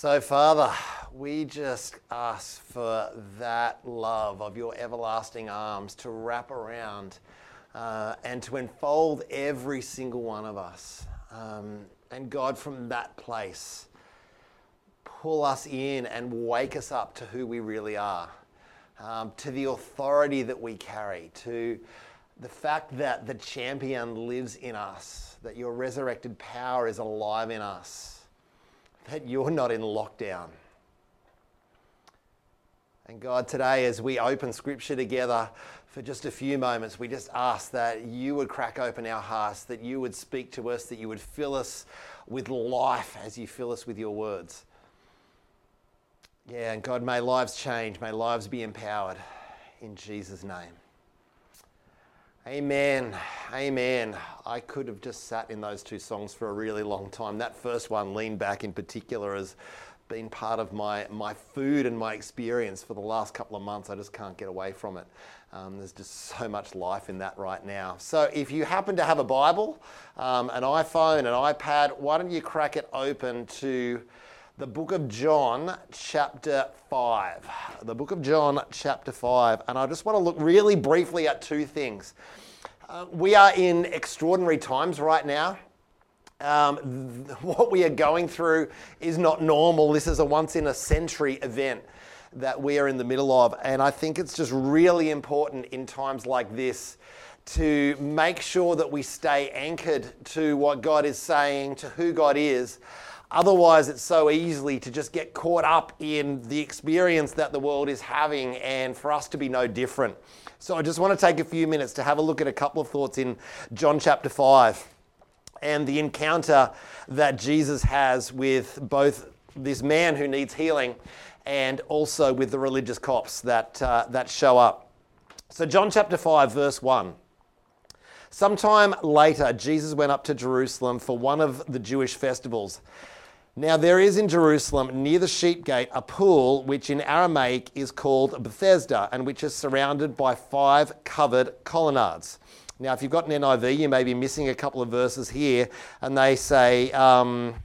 So, Father, we just ask for that love of your everlasting arms to wrap around uh, and to enfold every single one of us. Um, and God, from that place, pull us in and wake us up to who we really are, um, to the authority that we carry, to the fact that the champion lives in us, that your resurrected power is alive in us, that you're not in lockdown. And God, today, as we open scripture together for just a few moments, we just ask that you would crack open our hearts, that you would speak to us, that you would fill us with life as you fill us with your words. Yeah, and God, may lives change, may lives be empowered in Jesus' name. Amen. Amen. I could have just sat in those two songs for a really long time. That first one, Lean Back in particular, has been part of my, my food and my experience for the last couple of months. I just can't get away from it. Um, there's just so much life in that right now. So, if you happen to have a Bible, um, an iPhone, an iPad, why don't you crack it open to the book of John, chapter 5. The book of John, chapter 5. And I just want to look really briefly at two things. Uh, we are in extraordinary times right now. Um, th- what we are going through is not normal. This is a once in a century event that we are in the middle of. And I think it's just really important in times like this to make sure that we stay anchored to what God is saying, to who God is. Otherwise, it's so easily to just get caught up in the experience that the world is having and for us to be no different. So, I just want to take a few minutes to have a look at a couple of thoughts in John chapter 5 and the encounter that Jesus has with both this man who needs healing and also with the religious cops that, uh, that show up. So, John chapter 5, verse 1. Sometime later, Jesus went up to Jerusalem for one of the Jewish festivals. Now, there is in Jerusalem near the sheep gate a pool which in Aramaic is called Bethesda and which is surrounded by five covered colonnades. Now, if you've got an NIV, you may be missing a couple of verses here, and they say, um,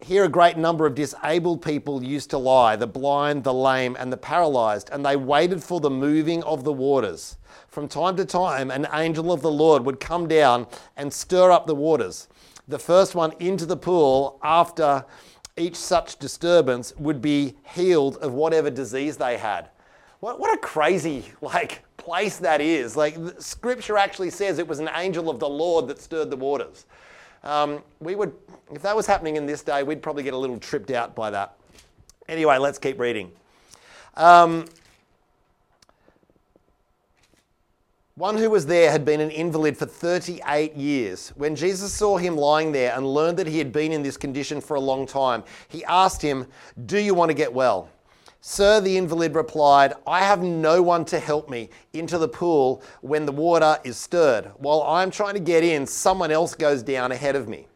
here a great number of disabled people used to lie the blind, the lame, and the paralyzed, and they waited for the moving of the waters. From time to time, an angel of the Lord would come down and stir up the waters. The first one into the pool after each such disturbance would be healed of whatever disease they had. What, what a crazy like place that is. Like scripture actually says it was an angel of the Lord that stirred the waters. Um, we would, if that was happening in this day, we'd probably get a little tripped out by that. Anyway, let's keep reading. Um, one who was there had been an invalid for 38 years. When Jesus saw him lying there and learned that he had been in this condition for a long time, he asked him, Do you want to get well? Sir, the invalid replied, I have no one to help me into the pool when the water is stirred. While I'm trying to get in, someone else goes down ahead of me.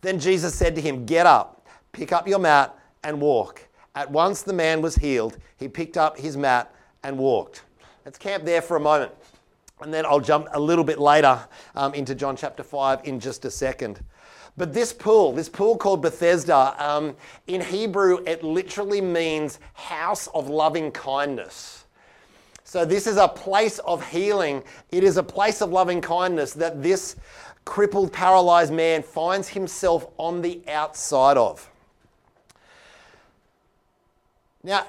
Then Jesus said to him, Get up, pick up your mat, and walk. At once the man was healed. He picked up his mat and walked. Let's camp there for a moment. And then I'll jump a little bit later um, into John chapter 5 in just a second. But this pool, this pool called Bethesda, um, in Hebrew, it literally means house of loving kindness. So, this is a place of healing. It is a place of loving kindness that this crippled, paralyzed man finds himself on the outside of. Now,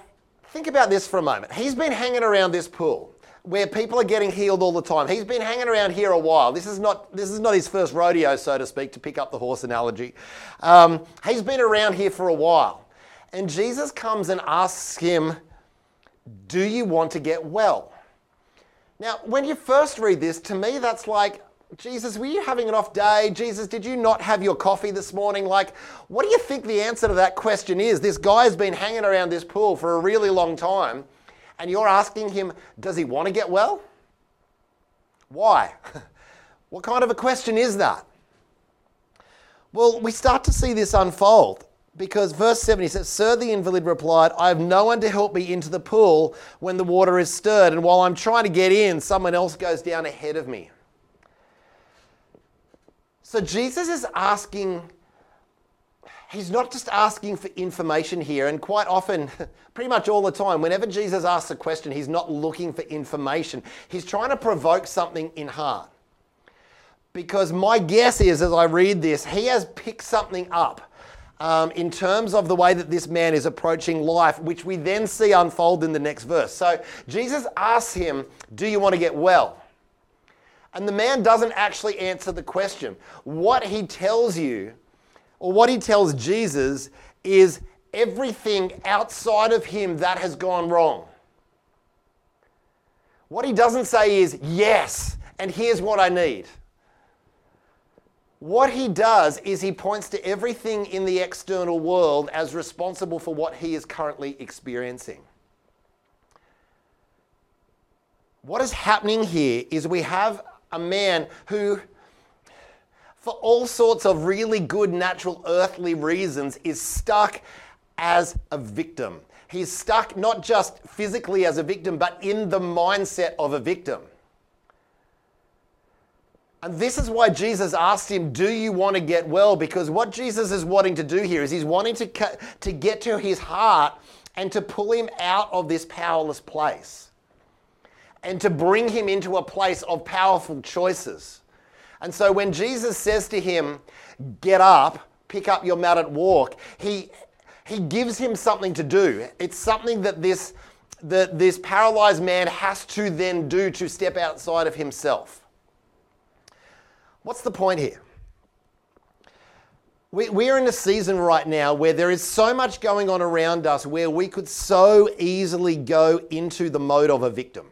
think about this for a moment. He's been hanging around this pool where people are getting healed all the time. He's been hanging around here a while. This is not this is not his first rodeo, so to speak, to pick up the horse analogy. Um, he's been around here for a while, and Jesus comes and asks him, "Do you want to get well?" Now, when you first read this, to me, that's like. Jesus, were you having an off day? Jesus, did you not have your coffee this morning? Like, what do you think the answer to that question is? This guy's been hanging around this pool for a really long time and you're asking him, does he want to get well? Why? what kind of a question is that? Well, we start to see this unfold because verse 7 he says, Sir, the invalid replied, I have no one to help me into the pool when the water is stirred, and while I'm trying to get in, someone else goes down ahead of me. So Jesus is asking he's not just asking for information here, and quite often, pretty much all the time, whenever Jesus asks a question, he's not looking for information. He's trying to provoke something in heart. Because my guess is, as I read this, he has picked something up um, in terms of the way that this man is approaching life, which we then see unfold in the next verse. So Jesus asks him, Do you want to get well? And the man doesn't actually answer the question. What he tells you or what he tells Jesus is everything outside of him that has gone wrong. What he doesn't say is, yes, and here's what I need. What he does is he points to everything in the external world as responsible for what he is currently experiencing. What is happening here is we have a man who for all sorts of really good natural earthly reasons, is stuck as a victim. He's stuck not just physically as a victim, but in the mindset of a victim. And this is why Jesus asked him, Do you want to get well? Because what Jesus is wanting to do here is he's wanting to, to get to his heart and to pull him out of this powerless place and to bring him into a place of powerful choices. And so when Jesus says to him, Get up, pick up your mat and walk, he, he gives him something to do. It's something that this, that this paralyzed man has to then do to step outside of himself. What's the point here? We, we're in a season right now where there is so much going on around us where we could so easily go into the mode of a victim.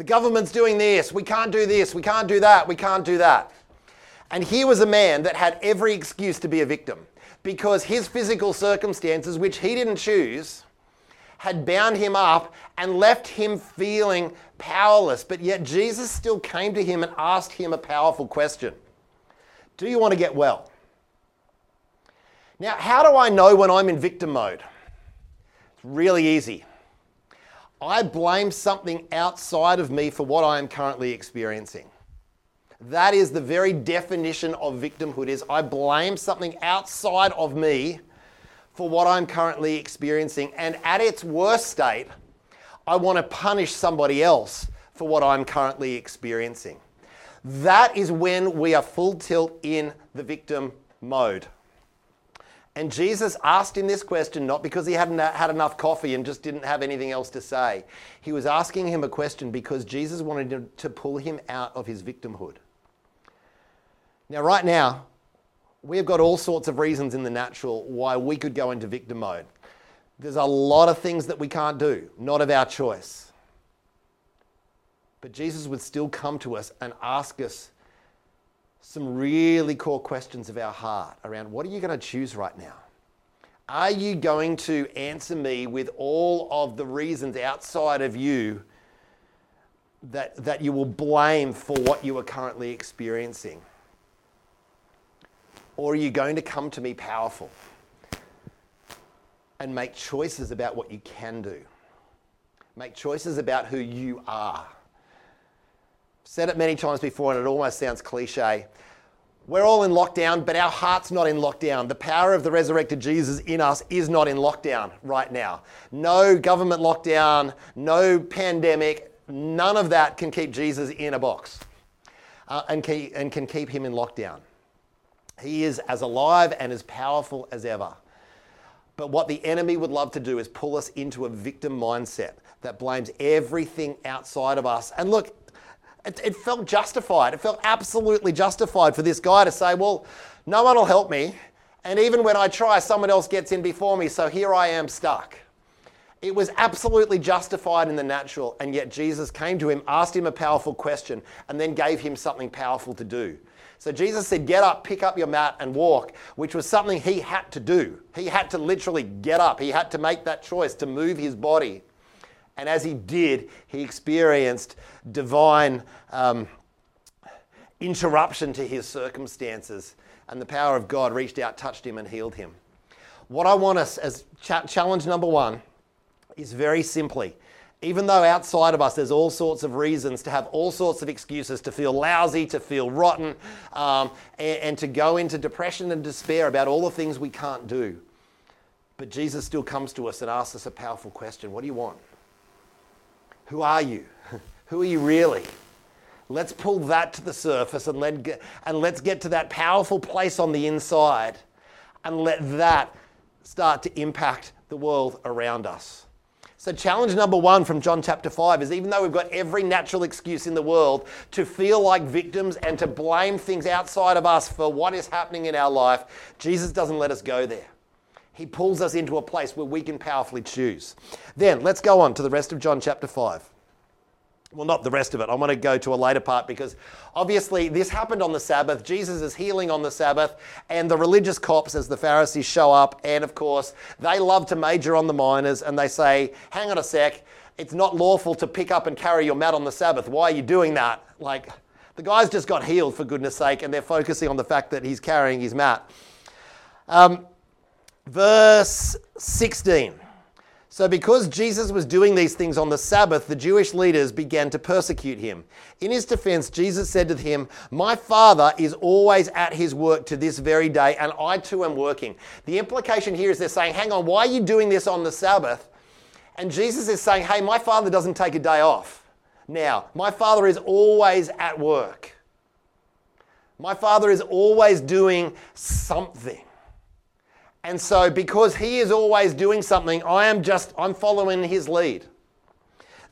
The government's doing this. We can't do this. We can't do that. We can't do that. And here was a man that had every excuse to be a victim because his physical circumstances, which he didn't choose, had bound him up and left him feeling powerless. But yet Jesus still came to him and asked him a powerful question Do you want to get well? Now, how do I know when I'm in victim mode? It's really easy. I blame something outside of me for what I am currently experiencing. That is the very definition of victimhood is I blame something outside of me for what I'm currently experiencing and at its worst state I want to punish somebody else for what I'm currently experiencing. That is when we are full tilt in the victim mode. And Jesus asked him this question not because he hadn't uh, had enough coffee and just didn't have anything else to say. He was asking him a question because Jesus wanted to pull him out of his victimhood. Now, right now, we've got all sorts of reasons in the natural why we could go into victim mode. There's a lot of things that we can't do, not of our choice. But Jesus would still come to us and ask us some really core questions of our heart around what are you going to choose right now? Are you going to answer me with all of the reasons outside of you that, that you will blame for what you are currently experiencing? Or are you going to come to me powerful and make choices about what you can do? Make choices about who you are. Said it many times before, and it almost sounds cliche. We're all in lockdown, but our heart's not in lockdown. The power of the resurrected Jesus in us is not in lockdown right now. No government lockdown, no pandemic, none of that can keep Jesus in a box uh, and, and can keep him in lockdown. He is as alive and as powerful as ever. But what the enemy would love to do is pull us into a victim mindset that blames everything outside of us. And look, it, it felt justified. It felt absolutely justified for this guy to say, well, no one will help me. And even when I try, someone else gets in before me, so here I am stuck. It was absolutely justified in the natural, and yet Jesus came to him, asked him a powerful question, and then gave him something powerful to do. So Jesus said, Get up, pick up your mat, and walk, which was something he had to do. He had to literally get up, he had to make that choice to move his body. And as he did, he experienced divine um, interruption to his circumstances. And the power of God reached out, touched him, and healed him. What I want us as cha- challenge number one is very simply Even though outside of us there's all sorts of reasons to have all sorts of excuses to feel lousy, to feel rotten, um, and, and to go into depression and despair about all the things we can't do. But Jesus still comes to us and asks us a powerful question What do you want? Who are you? Who are you really? Let's pull that to the surface and, let and let's get to that powerful place on the inside and let that start to impact the world around us. So, challenge number one from John chapter 5 is even though we've got every natural excuse in the world to feel like victims and to blame things outside of us for what is happening in our life, Jesus doesn't let us go there. He pulls us into a place where we can powerfully choose. Then let's go on to the rest of John chapter 5. Well, not the rest of it. I want to go to a later part because obviously this happened on the Sabbath. Jesus is healing on the Sabbath, and the religious cops, as the Pharisees show up, and of course, they love to major on the minors and they say, Hang on a sec, it's not lawful to pick up and carry your mat on the Sabbath. Why are you doing that? Like, the guy's just got healed, for goodness sake, and they're focusing on the fact that he's carrying his mat. Um, Verse 16. So, because Jesus was doing these things on the Sabbath, the Jewish leaders began to persecute him. In his defense, Jesus said to him, My Father is always at his work to this very day, and I too am working. The implication here is they're saying, Hang on, why are you doing this on the Sabbath? And Jesus is saying, Hey, my Father doesn't take a day off. Now, my Father is always at work. My Father is always doing something. And so, because he is always doing something, I am just, I'm following his lead.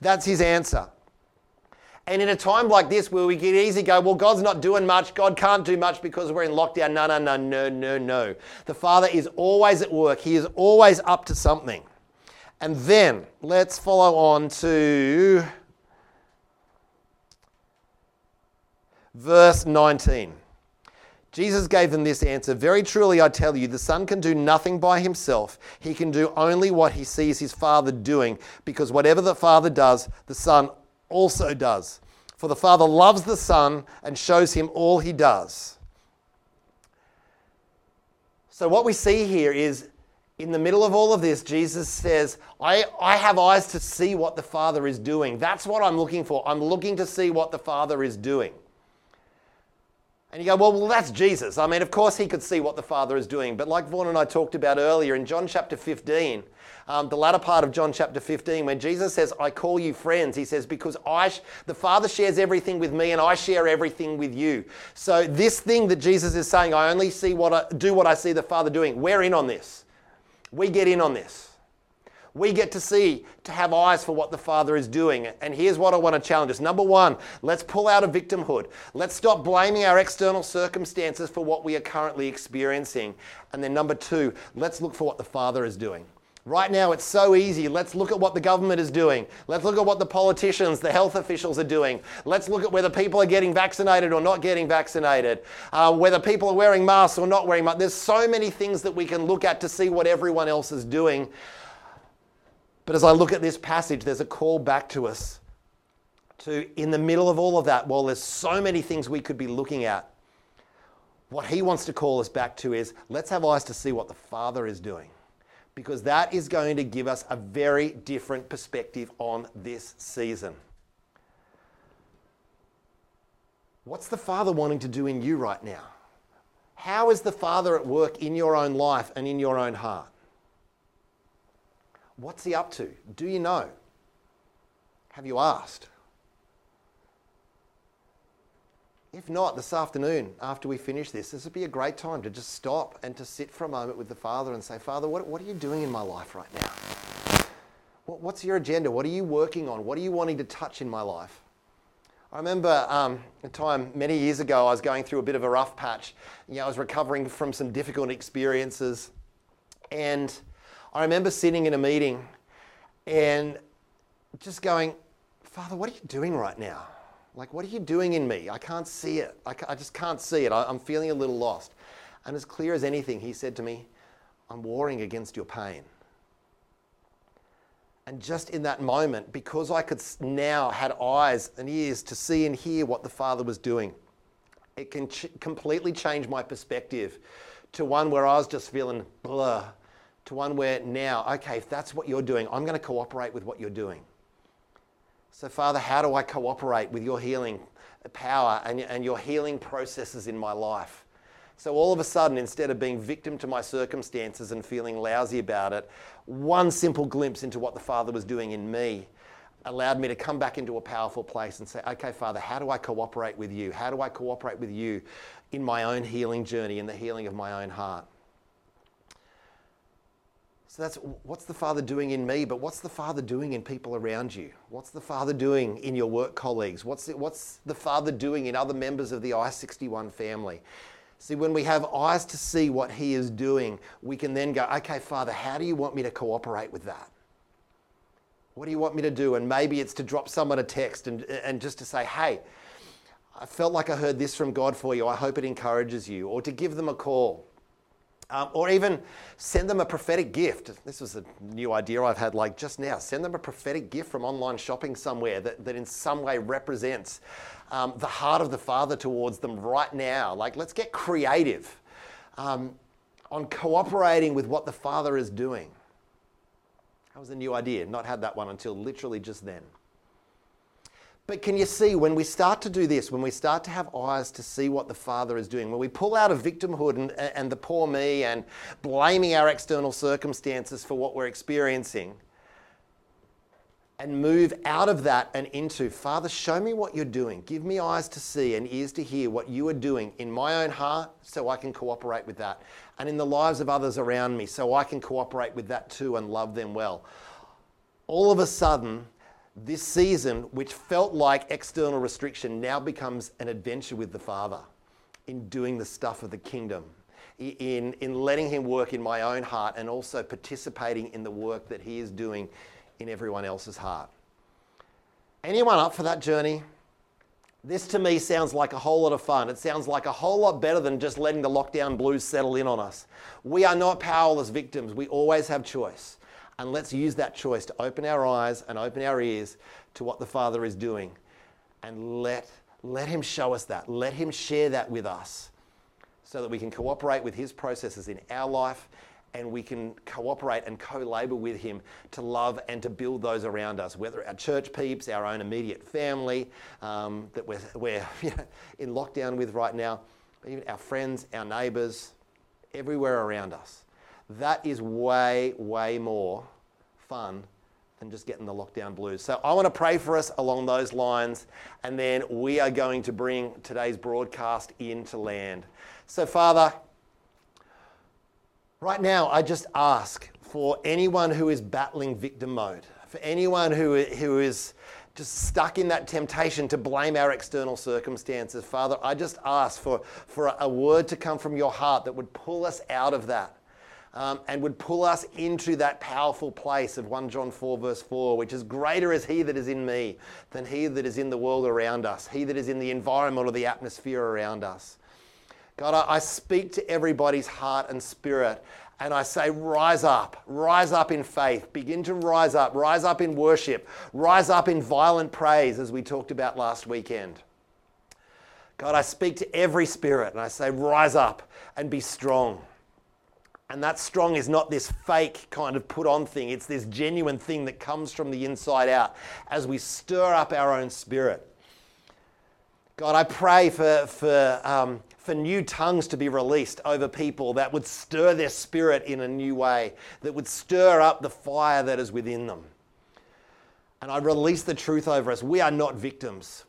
That's his answer. And in a time like this where we get easy go, well, God's not doing much, God can't do much because we're in lockdown. No, no, no, no, no, no. The Father is always at work, He is always up to something. And then let's follow on to verse 19. Jesus gave them this answer Very truly, I tell you, the Son can do nothing by himself. He can do only what he sees his Father doing, because whatever the Father does, the Son also does. For the Father loves the Son and shows him all he does. So, what we see here is in the middle of all of this, Jesus says, I, I have eyes to see what the Father is doing. That's what I'm looking for. I'm looking to see what the Father is doing. And you go, well, well, that's Jesus. I mean, of course he could see what the Father is doing. But like Vaughan and I talked about earlier in John chapter 15, um, the latter part of John chapter 15, when Jesus says, I call you friends, he says, because I, the Father shares everything with me and I share everything with you. So this thing that Jesus is saying, I only see what I, do what I see the Father doing, we're in on this. We get in on this we get to see, to have eyes for what the Father is doing. And here's what I want to challenge us. Number one, let's pull out of victimhood. Let's stop blaming our external circumstances for what we are currently experiencing. And then number two, let's look for what the Father is doing. Right now, it's so easy. Let's look at what the government is doing. Let's look at what the politicians, the health officials are doing. Let's look at whether people are getting vaccinated or not getting vaccinated, uh, whether people are wearing masks or not wearing masks. There's so many things that we can look at to see what everyone else is doing. But as I look at this passage, there's a call back to us to, in the middle of all of that, while there's so many things we could be looking at, what he wants to call us back to is let's have eyes to see what the Father is doing. Because that is going to give us a very different perspective on this season. What's the Father wanting to do in you right now? How is the Father at work in your own life and in your own heart? What's he up to? Do you know? Have you asked? If not, this afternoon, after we finish this, this would be a great time to just stop and to sit for a moment with the Father and say, Father, what, what are you doing in my life right now? What, what's your agenda? What are you working on? What are you wanting to touch in my life? I remember um, a time many years ago, I was going through a bit of a rough patch. You know, I was recovering from some difficult experiences. And I remember sitting in a meeting and just going, Father, what are you doing right now? Like, what are you doing in me? I can't see it. I, I just can't see it. I, I'm feeling a little lost. And as clear as anything, he said to me, I'm warring against your pain. And just in that moment, because I could now had eyes and ears to see and hear what the Father was doing, it can ch- completely change my perspective to one where I was just feeling blur to one where now, okay, if that's what you're doing, I'm going to cooperate with what you're doing. So, Father, how do I cooperate with your healing power and, and your healing processes in my life? So, all of a sudden, instead of being victim to my circumstances and feeling lousy about it, one simple glimpse into what the Father was doing in me allowed me to come back into a powerful place and say, okay, Father, how do I cooperate with you? How do I cooperate with you in my own healing journey, in the healing of my own heart? So that's what's the Father doing in me, but what's the Father doing in people around you? What's the Father doing in your work colleagues? What's the, what's the Father doing in other members of the I 61 family? See, when we have eyes to see what He is doing, we can then go, okay, Father, how do you want me to cooperate with that? What do you want me to do? And maybe it's to drop someone a text and, and just to say, hey, I felt like I heard this from God for you. I hope it encourages you. Or to give them a call. Um, or even send them a prophetic gift. This was a new idea I've had like just now. Send them a prophetic gift from online shopping somewhere that, that in some way represents um, the heart of the Father towards them right now. Like, let's get creative um, on cooperating with what the Father is doing. That was a new idea. Not had that one until literally just then. But can you see when we start to do this, when we start to have eyes to see what the Father is doing, when we pull out of victimhood and, and the poor me and blaming our external circumstances for what we're experiencing, and move out of that and into, Father, show me what you're doing. Give me eyes to see and ears to hear what you are doing in my own heart so I can cooperate with that, and in the lives of others around me so I can cooperate with that too and love them well. All of a sudden, this season, which felt like external restriction, now becomes an adventure with the Father in doing the stuff of the kingdom. In, in letting him work in my own heart and also participating in the work that he is doing in everyone else's heart. Anyone up for that journey? This to me sounds like a whole lot of fun. It sounds like a whole lot better than just letting the lockdown blues settle in on us. We are not powerless victims. We always have choice. And let's use that choice to open our eyes and open our ears to what the Father is doing. And let, let Him show us that. Let Him share that with us so that we can cooperate with His processes in our life and we can cooperate and co labor with Him to love and to build those around us, whether our church peeps, our own immediate family um, that we're, we're you know, in lockdown with right now, even our friends, our neighbours, everywhere around us. That is way, way more fun than just getting the lockdown blues. So I want to pray for us along those lines, and then we are going to bring today's broadcast into land. So, Father, Right now, I just ask for anyone who is battling victim mode, for anyone who, who is just stuck in that temptation to blame our external circumstances. Father, I just ask for, for a word to come from your heart that would pull us out of that. Um, and would pull us into that powerful place of 1 John 4, verse 4, which is greater is he that is in me than he that is in the world around us, he that is in the environment or the atmosphere around us. God, I speak to everybody's heart and spirit and I say, rise up, rise up in faith, begin to rise up, rise up in worship, rise up in violent praise, as we talked about last weekend. God, I speak to every spirit and I say, rise up and be strong. And that strong is not this fake kind of put on thing, it's this genuine thing that comes from the inside out as we stir up our own spirit. God, I pray for, for, um, for new tongues to be released over people that would stir their spirit in a new way, that would stir up the fire that is within them. And I release the truth over us. We are not victims.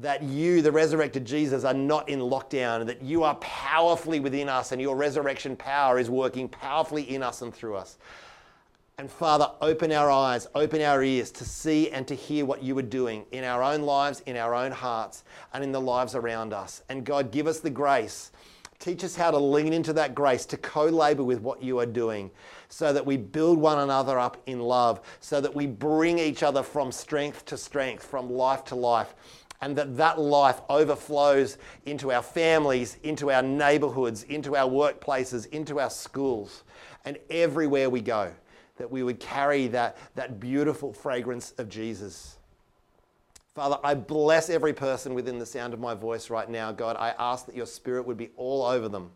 That you, the resurrected Jesus, are not in lockdown, that you are powerfully within us and your resurrection power is working powerfully in us and through us. And Father, open our eyes, open our ears to see and to hear what you are doing in our own lives, in our own hearts, and in the lives around us. And God, give us the grace. Teach us how to lean into that grace, to co labor with what you are doing, so that we build one another up in love, so that we bring each other from strength to strength, from life to life, and that that life overflows into our families, into our neighborhoods, into our workplaces, into our schools, and everywhere we go that we would carry that, that beautiful fragrance of Jesus. Father, I bless every person within the sound of my voice right now. God, I ask that your spirit would be all over them.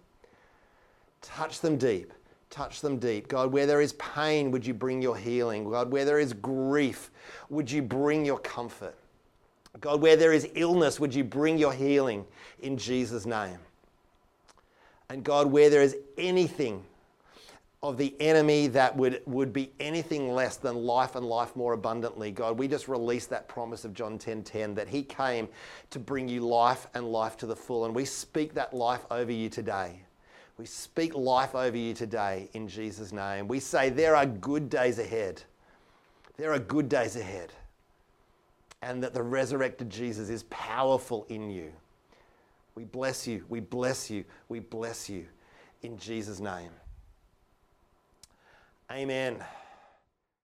Touch them deep, touch them deep. God, where there is pain, would you bring your healing? God, where there is grief, would you bring your comfort? God, where there is illness, would you bring your healing in Jesus' name? And God, where there is anything of the enemy that would, would be anything less than life and life more abundantly. God, we just release that promise of John 10 10 that He came to bring you life and life to the full. And we speak that life over you today. We speak life over you today in Jesus' name. We say there are good days ahead. There are good days ahead. And that the resurrected Jesus is powerful in you. We bless you. We bless you. We bless you in Jesus' name. Amen.